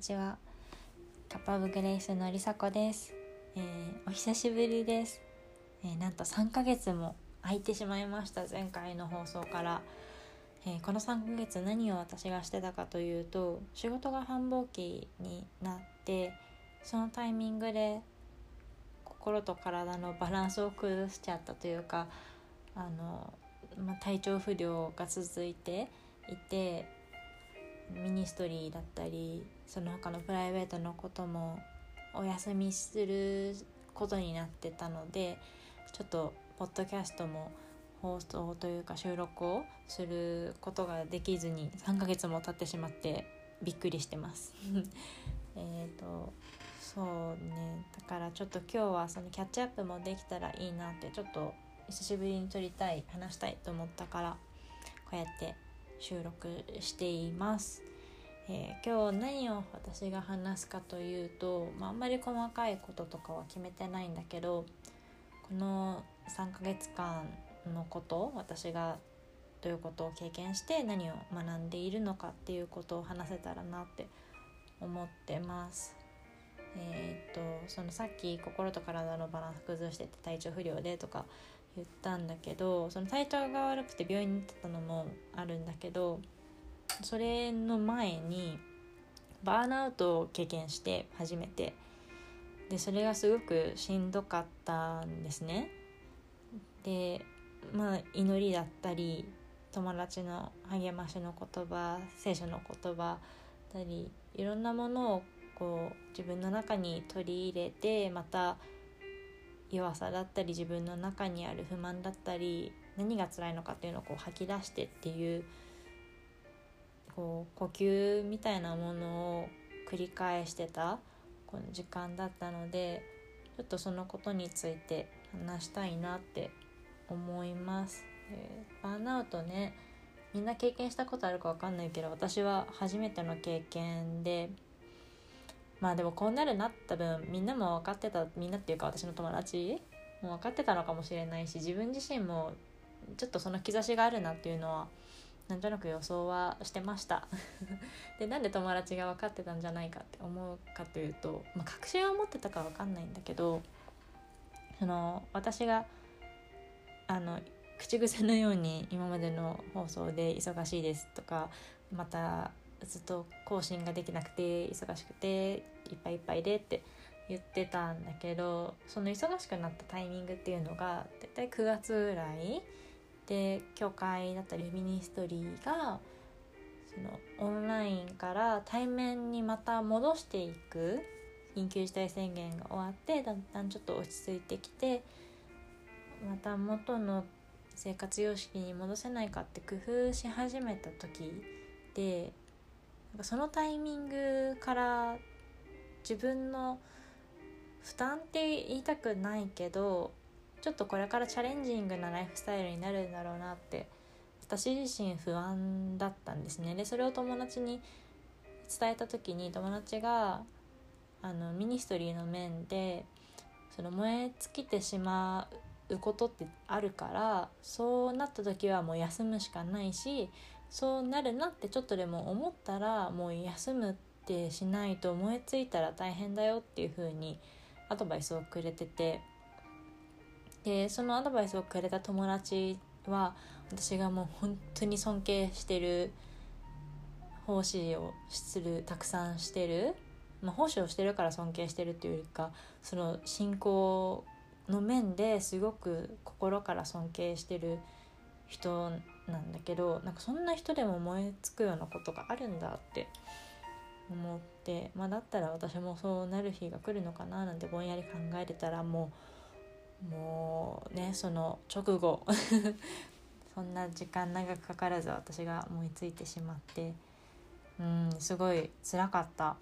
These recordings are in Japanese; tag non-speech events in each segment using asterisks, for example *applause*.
ちは。カッパブグレイスのりさこです、えー、お久しぶりです、えー、なんと3ヶ月も空いてしまいました前回の放送から、えー、この3ヶ月何を私がしてたかというと仕事が繁忙期になってそのタイミングで心と体のバランスを崩しちゃったというかあの、まあ、体調不良が続いていてミニストリーだったりその他のプライベートのこともお休みすることになってたのでちょっとポッドキャストも放送というか収録をすることができずに3ヶ月も経ってしまってびっくりしてます。*laughs* えっとそうね。だからちょっと今日はそのキャッチアップもできたらいいなってちょっと久しぶりに撮りたい話したいと思ったからこうやって収録しています。えー、今日何を私が話すかというと、まあ、あんまり細かいこととかは決めてないんだけどこの3ヶ月間のこと私がどういうことを経験して何を学んでいるのかっていうことを話せたらなって思ってます。えー、っとそのさっき心と体のバランス崩してて体調不良でとか言ったんだけどその体調が悪くて病院に行ってたのもあるんだけどそれの前にバーンアウトを経験して初めて。でそれがすごくしんどかったんですね。でまあ祈りだったり友達の励ましの言葉聖書の言葉だったりいろんなものをこう自分の中に取り入れてまた弱さだったり自分の中にある不満だったり何が辛いのかっていうのをこう吐き出してっていうこう呼吸みたいなものを繰り返してたこの時間だったのでちょっとそのことについて話したいなって思います。えー、バーンアウトねみんな経験したことあるか分かんないけど私は初めての経験でまあでもこうなるなった分みんなも分かってたみんなっていうか私の友達も分かってたのかもしれないし自分自身もちょっとその兆しがあるなっていうのはなんとなく予想はしてました。*laughs* でなんで友達が分かってたんじゃないかって思うかというと、まあ、確信は持ってたか分かんないんだけどその私があの口癖のように今までの放送で「忙しいです」とかまたずっと更新ができなくて忙しくていっぱいいっぱいでって言ってたんだけどその忙しくなったタイミングっていうのが大体9月ぐらいで教会だったりミニストリーがそのオンラインから対面にまた戻していく緊急事態宣言が終わってだんだんちょっと落ち着いてきてまた元の生活様式に戻せないかって工夫し始めた時でそのタイミングから自分の負担って言いたくないけどちょっとこれからチャレンジングなライフスタイルになるんだろうなって私自身不安だったんですね。でそれを友達に伝えた時に友達があのミニストリーの面でその燃え尽きてしまうことってあるからそうなった時はもう休むしかないしそうなるなってちょっとでも思ったらもう休むってしないと燃え尽いたら大変だよっていう風にアドバイスをくれてて。でそのアドバイスをくれた友達は私がもう本当に尊敬してる。奉仕をするたくさんしてる、まあ、奉仕をしてるから尊敬してるっていうかその信仰の面ですごく心から尊敬してる人なんだけどなんかそんな人でも燃え尽くようなことがあるんだって思って、まあ、だったら私もそうなる日が来るのかななんてぼんやり考えてたらもうもうねその直後 *laughs* そんな時間長くかからず私が思いついてしまってうんすごい辛かった。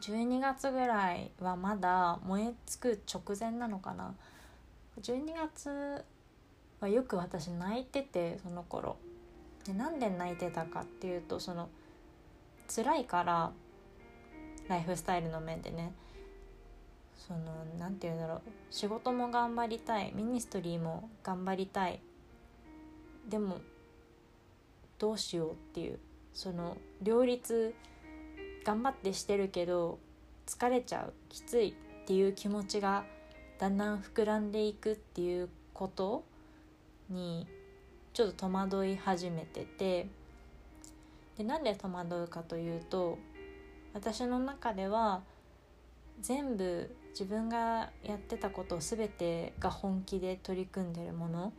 12月ぐらいはまだ燃え尽く直前なのかな。12月はよく私泣いててその頃。でなんで泣いてたかっていうとその辛いからライフスタイルの面でね。その何て言うんだろう。仕事も頑張りたい。ミニストリーも頑張りたい。でもどうしようっていう。その両立頑張ってしてるけど疲れちゃう。きついっていう気持ちがだんだん膨らんでいくっていうことにちょっと戸惑い始めててでなんで戸惑うかというと私の中では全部自分がやってたこと全てが本気で取り組んでるもの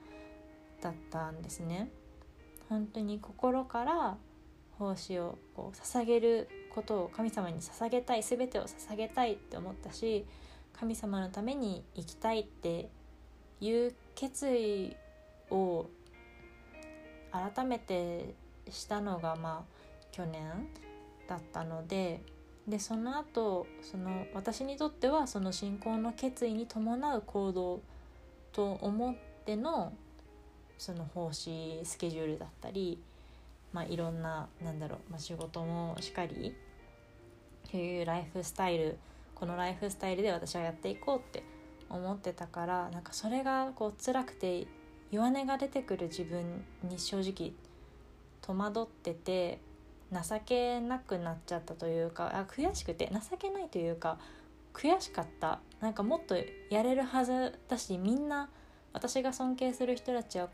だったんですね。本当に心から奉仕をこう捧げることを神様に捧げたい全てを捧げたいって思ったし神様のために生きたいっていう決意を改めてしたのがまあ去年だったのででその後その私にとってはその信仰の決意に伴う行動と思ってのその奉仕スケジュールだったり、まあ、いろんななんだろう、まあ、仕事もしっかりというライフスタイルこのライフスタイルで私はやっていこうって思ってたからなんかそれがこう辛くて弱音が出てくる自分に正直戸惑ってて情けなくなっちゃったというかあ悔しくて情けないというか悔しかった。なんかもっとやれるはずだしみんな私が尊敬する人たちは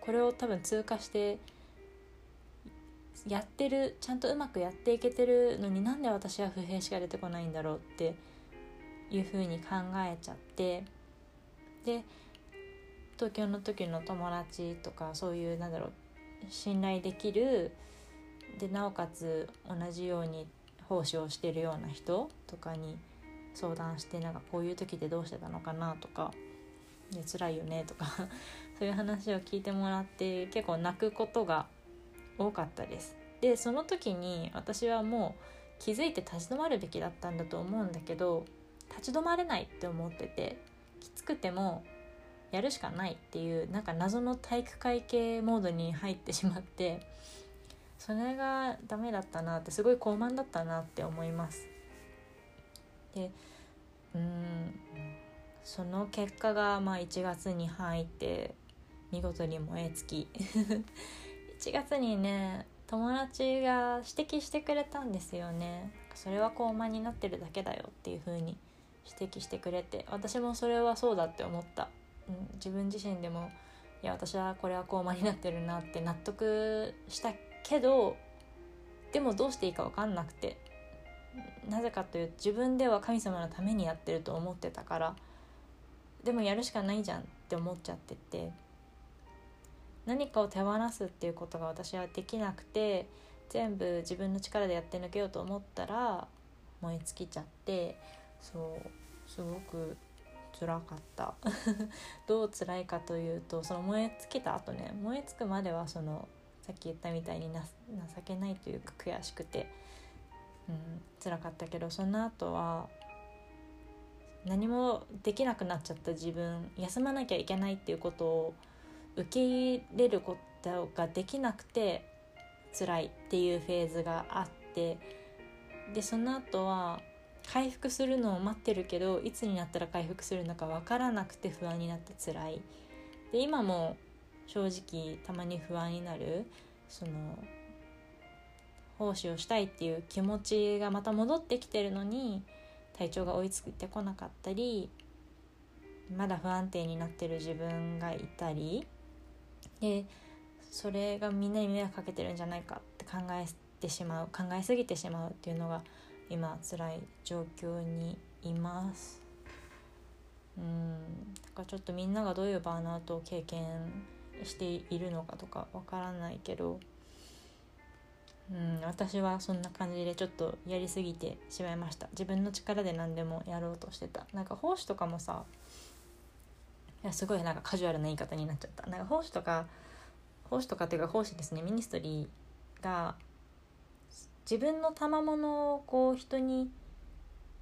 これを多分通過してやってるちゃんとうまくやっていけてるのになんで私は不平しか出てこないんだろうっていうふうに考えちゃってで東京の時の友達とかそういうなんだろう信頼できるでなおかつ同じように奉仕をしてるような人とかに相談してなんかこういう時ってどうしてたのかなとかで辛いよねとか *laughs* そういう話を聞いてもらって結構泣くことが多かったです。でその時に私はもう気づいて立ち止まるべきだったんだと思うんだけど立ち止まれないって思っててきつくてもやるしかないっていうなんか謎の体育会系モードに入ってしまって *laughs* それがダメだったなってすごい高慢だったなって思います。でうんその結果がまあ1月に入って見事に燃え尽き。*laughs* 1月にね友達が指摘してくれたんですよね。それは高慢になってるだけだよっていう風に指摘してくれて私もそれはそうだって思った、うん、自分自身でもいや私はこれは高慢になってるなって納得したけどでもどうしていいか分かんなくてなぜかというと自分では神様のためにやってると思ってたからでもやるしかないじゃんって思っちゃってて何かを手放すっていうことが私はできなくて全部自分の力でやって抜けようと思ったら燃え尽きちゃってそうすごく辛かった。*laughs* どう辛いかというとその燃え尽きた後ね燃え尽くまではそのさっき言ったみたいに情けないというか悔しくて、うん、辛かったけどその後は何もできなくなっちゃった自分休まなきゃいけないっていうことを受け入れることができなくて辛いっていうフェーズがあってでその後は回復するのを待ってるけどいつになったら回復するのか分からなくて不安になって辛い。で今も正直たまに不安になるその奉仕をしたいっていう気持ちがまた戻ってきてるのに体調が追いついてこなかったりまだ不安定になってる自分がいたりでそれがみんなに迷惑かけてるんじゃないかって考えてしまう考えすぎてしまうっていうのが今辛い状況にいます。うん。だからちょっとみんながどういうバーンアウトを経験しているのかとかわからないけど、うん、私はそんな感じでちょっとやりすぎてしまいました。自分の力で何でもやろうとしてた。なんか奉仕とかもさいやすごいなんかカジュアルな言い方になっちゃった。なんか奉仕とか奉仕とかっていうか奉仕ですね。ミニストリーが自分の賜物をこう人に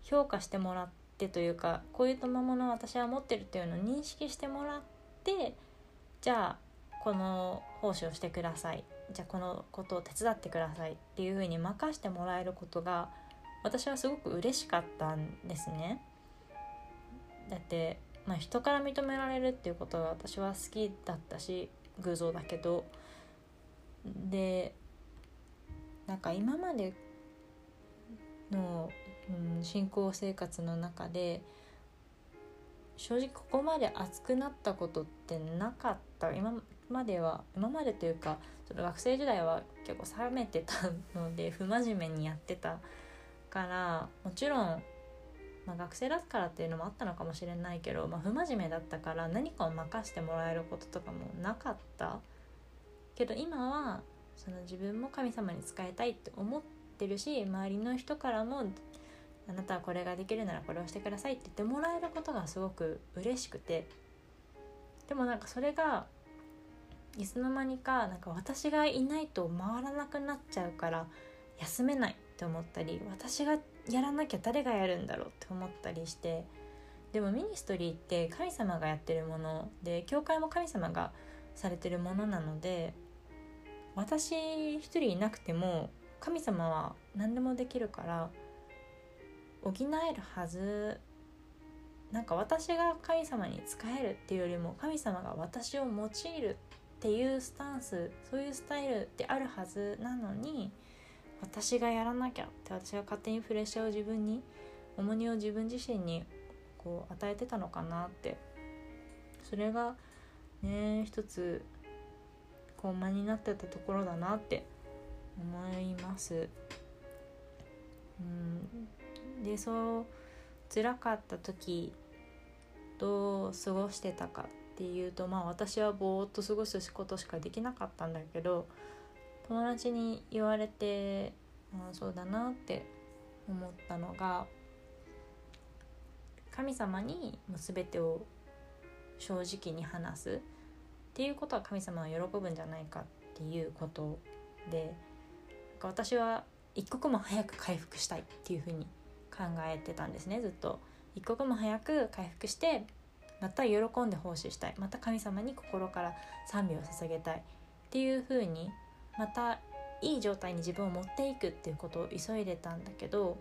評価してもらってというかこういう賜物を私は持ってるっていうのを認識してもらってじゃあこの奉仕をしてくださいじゃあこのことを手伝ってくださいっていうふうに任してもらえることが私はすごく嬉しかったんですね。だって、まあ、人から認められるっていうことが私は好きだったし偶像だけどでなんか今までの、うん、信仰生活の中で正直ここまで熱くなったことってなかった。今までは今までというかその学生時代は結構冷めてたので不真面目にやってたからもちろん、まあ、学生だからっていうのもあったのかもしれないけど、まあ、不真面目だったから何かを任してもらえることとかもなかった。けど今はその自分も神様に仕えたいって思ってるし周りの人からもあなたはこれができるならこれをしてくださいって言ってもらえることがすごく嬉しくて。でもなんかそれがいつの間にかなんか私がいないと回らなくなっちゃうから休めないって思ったり私がやらなきゃ誰がやるんだろうって思ったりして。でもミニストリーって神様がやってるもので教会も神様がされてるものなので私一人いなくても神様は何でもできるから補えるはず。なんか私が神様に仕えるっていうよりも神様が私を用いるっていうスタンスそういうスタイルであるはずなのに私がやらなきゃって私が勝手にプレッシャーを自分に重荷を自分自身にこう与えてたのかなって。それがね一つ高慢になってたところだなって思います。うんでそう辛かった時どう過ごしてたかっていうとまあ私はぼーっと過ごすことしかできなかったんだけど友達に言われて、あ、そうだなって思ったのが神様にもう全てを正直に話すっていうことは神様は喜ぶんじゃないかっていうことで私は一刻も早く回復したいっていうふうに考えてたんですねずっと。一刻も早く回復してまた喜んで奉仕したいまた神様に心から賛美を捧げたいっていうふうにまたいい状態に自分を持っていくっていうことを急いでたんだけど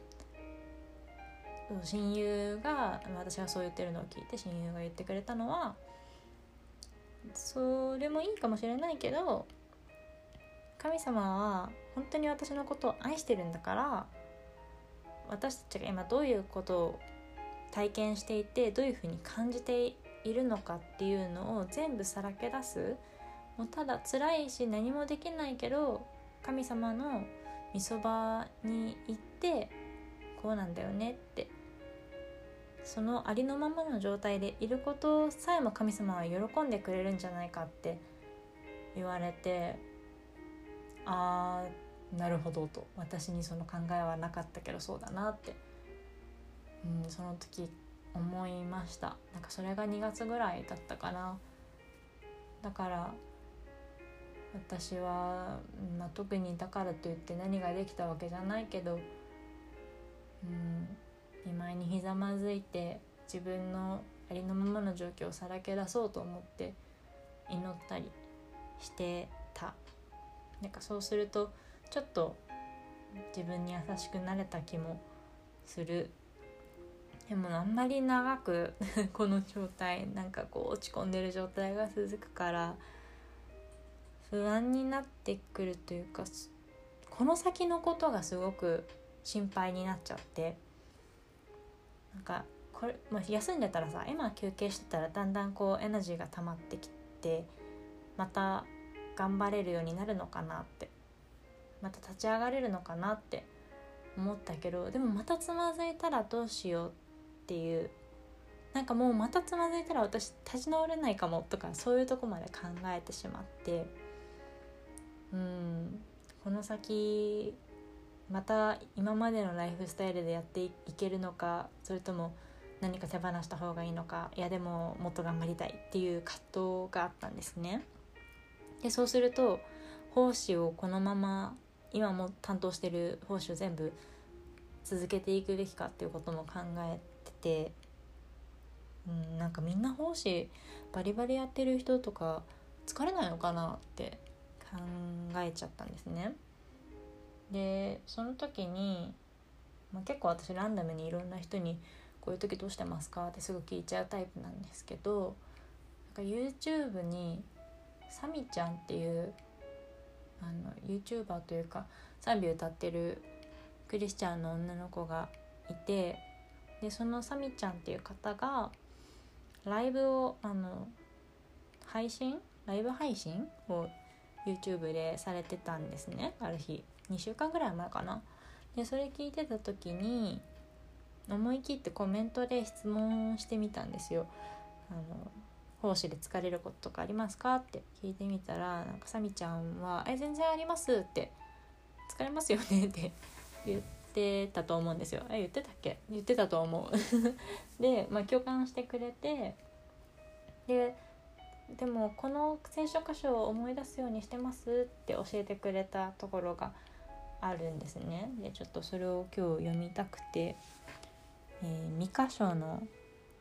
親友が私がそう言ってるのを聞いて親友が言ってくれたのはそれもいいかもしれないけど神様は本当に私のことを愛してるんだから私たちが今どういうことを体験していてどういうふうに感じているのかっていうのを全部さらけ出す。もうただ辛いし何もできないけど神様のみそばに行ってこうなんだよねってそのありのままの状態でいることさえも神様は喜んでくれるんじゃないかって言われてあーなるほどと。私にその考えはなかったけどそうだなって、うん、その時思いました。なんかそれが2月ぐらいだったかな。だから私は、まあ、特にだからといって何ができたわけじゃないけど、うん、見舞いにひざまずいて自分のありのままの状況をさらけ出そうと思って祈ったりしてた。なんかそうするとちょっと自分に優しくなれた気もする。でもあんまり長く *laughs* この状態なんかこう落ち込んでる状態が続くから不安になってくるというかこの先のことがすごく心配になっちゃって。なんかこれ、まあ、休んでたらさ今休憩してたらだんだんこうエナジーが溜まってきてまた頑張れるようになるのかなってまた立ち上がれるのかなって思ったけどでもまたつまずいたらどうしようっていうなんかもうまたつまずいたら私立ち直れないかもとかそういうとこまで考えてしまってうんこの先また今までのライフスタイルでやっていけるのかそれとも何か手放した方がいいのかいやでももっと頑張りたいっていう葛藤があったんですね。でそうすると奉仕をこのまま今も担当してる奉仕を全部続けていくべきかっていうことも考えてて、うん、なんかみんな奉仕バリバリやってる人とか疲れないのかなって考えちゃったんですね。でその時に、まあ、結構私ランダムにいろんな人に「こういう時どうしてますか?」ってすぐ聞いちゃうタイプなんですけどなんか YouTube にサミちゃんっていうあの YouTuber というか賛美歌ってるクリスチャンの女の子がいてでそのサミちゃんっていう方がライブをあの配信？ライブ配信を YouTube でされてたんですねある日2週間ぐらい前かな。でそれ聞いてた時に思い切ってコメントで質問してみたんですよ。あの奉仕で疲れることとかありますかって聞いてみたらなんかサミちゃんは「え全然あります」って「疲れますよね」って *laughs* 言ってたと思うんですよえ言ってたっけ？言ってたと思う。*laughs* で、まあ、共感してくれてででもこの聖書箇所を思い出すようにしてますって教えてくれたところがあるんですね。でちょっとそれを今日読みたくて、えー、三箇所の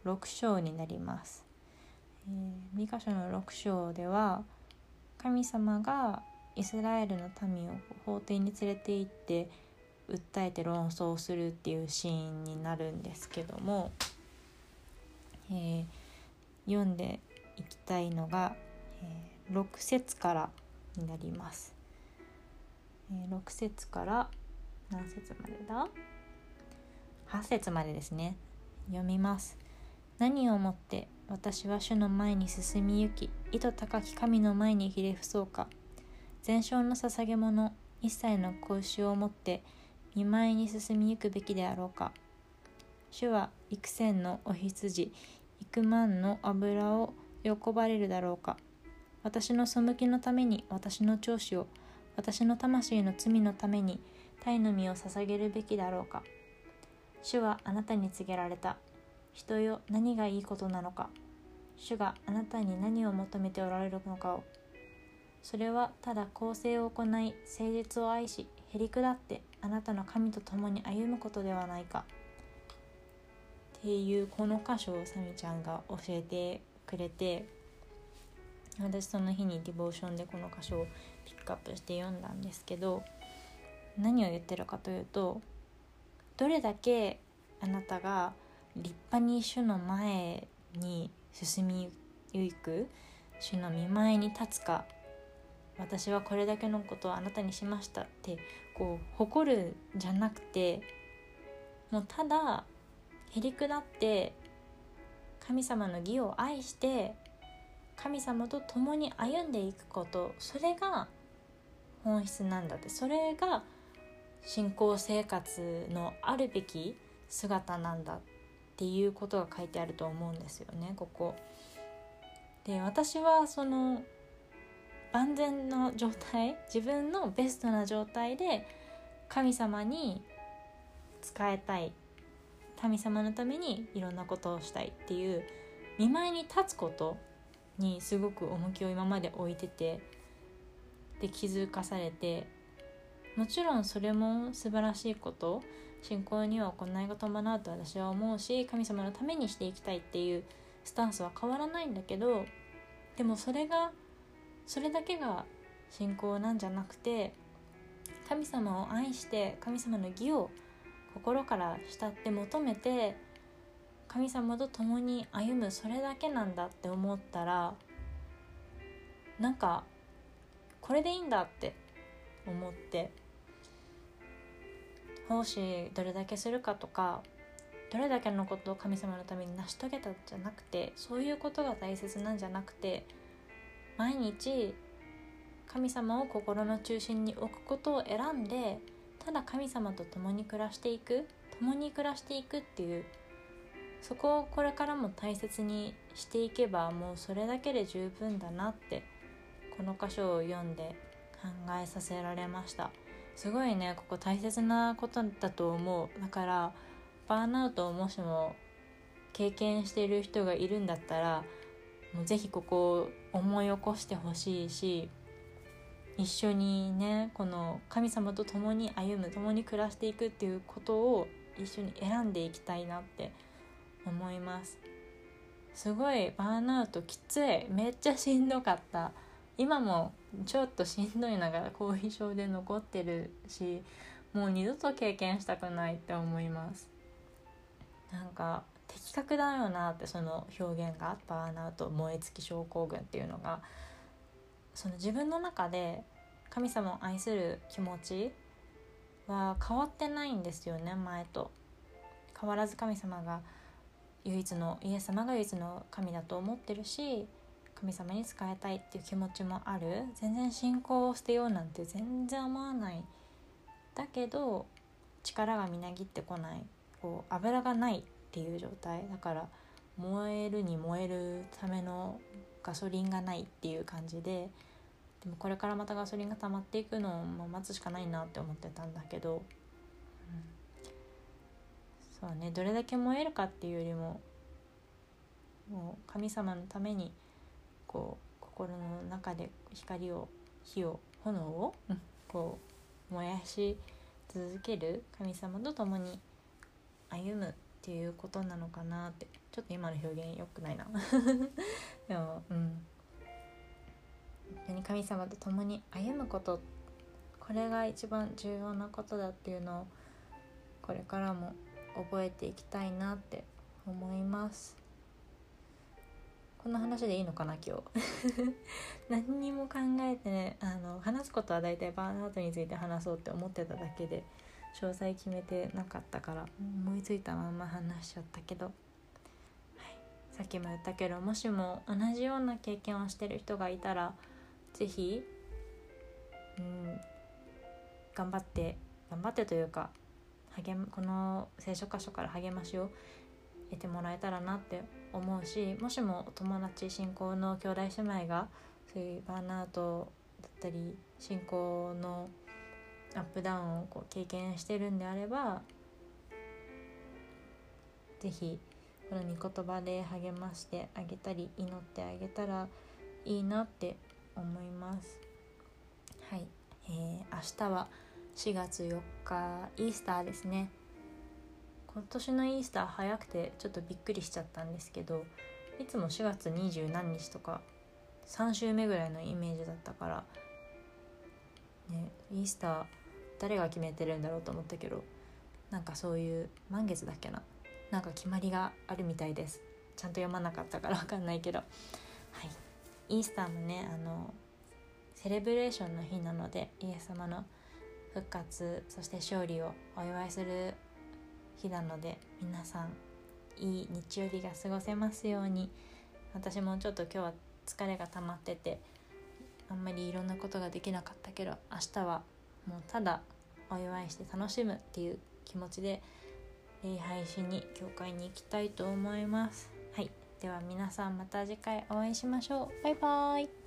6章になります、えー、三箇所の6章では神様がイスラエルの民を法廷に連れて行って訴えて論争するっていうシーンになるんですけども、えー、読んでいきたいのが、えー、6節からになります、え、6節から何節までだ？8節までですね。読みます。何をもって私は主の前に進み行き意図高き神の前にひれ伏そうか。全焼の捧げ物一切の子牛をもって見舞いに進みゆくべきであろうか。主は幾千のお羊幾万の油を喜ばれるだろうか。私の背きのために私の長子を私の魂の罪のために鯛の実を捧げるべきだろうか。主はあなたに告げられた。人よ何がいいことなのか。主があなたに何を求めておられるのかを。それはただ公正を行い誠実を愛しへりくだってあなたの神と共に歩むことではないか。っていうこの箇所をサミちゃんが教えてくれて私その日にディボーションでこの箇所をピックアップして読んだんですけど何を言ってるかというとどれだけあなたが立派に主の前に進みゆく主の見舞いに立つか私はこれだけのことをあなたにしましたってこう誇るじゃなくてもうただへりくだって神様の義を愛して神様と共に歩んでいくことそれが本質なんだってそれが信仰生活のあるべき姿なんだっていうことが書いてあると思うんですよねここ。で私はその万全の状態自分のベストな状態で神様に仕えたい神様のためにいろんなことをしたいっていう見舞いに立つことにすごく重きを今まで置いててで気づかされてもちろんそれも素晴らしいこと信仰には行いが伴うと私は思うし神様のためにしていきたいっていうスタンスは変わらないんだけどでもそれがそれだけが信仰なんじゃなくて神様を愛して神様の義を心から慕って求めて神様と共に歩むそれだけなんだって思ったらなんかこれでいいんだって思って奉仕どれだけするかとかどれだけのことを神様のために成し遂げたじゃなくてそういうことが大切なんじゃなくて毎日神様を心の中心に置くことを選んでただ神様と共に暮らしていく共に暮らしていくっていうそこをこれからも大切にしていけばもうそれだけで十分だなってこの箇所を読んで考えさせられました。すごいねここ大切なことだと思う。だからバーンアウトをもしも経験している人がいるんだったらもうぜひここを思い起こしてほしいし一緒にねこの神様と共に歩む共に暮らしていくっていうことを一緒に選んでいきたいなって思います。すごいバーンアウトきつい。めっちゃしんどかった。今もちょっとしんどいながら後遺症で残ってるしもう二度と経験したくないって思います。なんか的確だよなってその表現がバーンアウト燃え尽き症候群っていうのが。その自分の中で神様を愛する気持ちは変わってないんですよね前と。変わらず神様が唯一のイエス様が唯一の神だと思ってるし神様に仕えたいっていう気持ちもある。全然信仰を捨てようなんて全然思わない。だけど力がみなぎってこない。こう油がないっていう状態。だから燃えるに燃えるためのガソリンがないっていう感じででもこれからまたガソリンが溜まっていくのを待つしかないなって思ってたんだけど、そうねどれだけ燃えるかっていうよりももう神様のためにこう心の中で光を火を炎を、こう燃やし続ける神様と共に歩むっていうことなのかなってちょっと今の表現良くないな。*laughs* でもうん。神様と共に歩むことこれが一番重要なことだっていうのをこれからも覚えていきたいなって思います。こんな話でいいのかな今日？*laughs* 何にも考えてねあの話すことは大体バーンアウトについて話そうって思ってただけで詳細決めてなかったから思いついたまま話しちゃったけど、はい、さっきも言ったけどもしも同じような経験をしてる人がいたら是非うん頑張って頑張ってというか励この聖書箇所から励ましを得てもらえたらなって思うしもしも友達信仰の兄弟姉妹がそういうバーンアウトだったり信仰のアップダウンをこう経験してるんであれば是非この御言葉で励ましてあげたり祈ってあげたらいいなって思います。はい、えー、明日は4月4日イースターですね。今年のイースター早くてちょっとびっくりしちゃったんですけどいつも4月二十何日とか3週目ぐらいのイメージだったからねイースター誰が決めてるんだろうと思ったけどなんかそういう満月だっけななんか決まりがあるみたいです。ちゃんと読まなかったから分かんないけど。はい。イースターもねあのセレブレーションの日なのでイエス様の復活そして勝利をお祝いする日なので皆さんいい日曜日が過ごせますように。私もちょっと今日は疲れが溜まっててあんまりいろんなことができなかったけど明日はもうただお祝いして楽しむっていう気持ちで礼拝しに教会に行きたいと思います。はい。では皆さんまた次回お会いしましょう。バイバーイ。